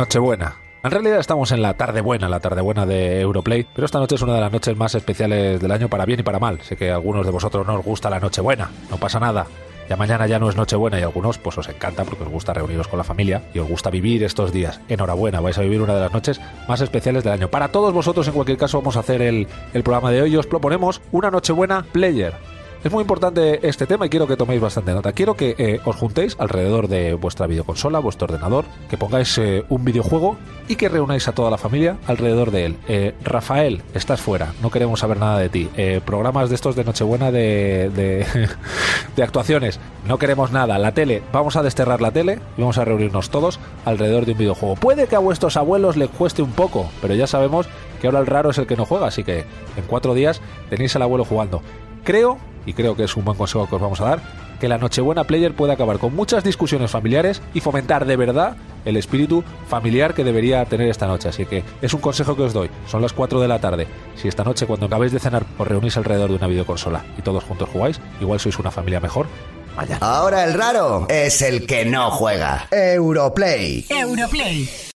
Nochebuena. En realidad estamos en la tarde buena, la tarde buena de Europlay, pero esta noche es una de las noches más especiales del año para bien y para mal. Sé que a algunos de vosotros no os gusta la Nochebuena, no pasa nada. Ya mañana ya no es Nochebuena y algunos pues os encanta porque os gusta reuniros con la familia y os gusta vivir estos días. Enhorabuena, vais a vivir una de las noches más especiales del año. Para todos vosotros, en cualquier caso, vamos a hacer el, el programa de hoy y os proponemos una Nochebuena Player. Es muy importante este tema y quiero que toméis bastante nota. Quiero que eh, os juntéis alrededor de vuestra videoconsola, vuestro ordenador, que pongáis eh, un videojuego y que reunáis a toda la familia alrededor de él. Eh, Rafael, estás fuera, no queremos saber nada de ti. Eh, programas de estos de Nochebuena de, de, de actuaciones, no queremos nada. La tele, vamos a desterrar la tele y vamos a reunirnos todos alrededor de un videojuego. Puede que a vuestros abuelos les cueste un poco, pero ya sabemos que ahora el raro es el que no juega, así que en cuatro días tenéis al abuelo jugando. Creo, y creo que es un buen consejo que os vamos a dar, que la Nochebuena Player puede acabar con muchas discusiones familiares y fomentar de verdad el espíritu familiar que debería tener esta noche. Así que es un consejo que os doy. Son las 4 de la tarde. Si esta noche cuando acabéis de cenar os reunís alrededor de una videoconsola y todos juntos jugáis, igual sois una familia mejor. Mañana. Ahora el raro es el que no juega. Europlay. Europlay.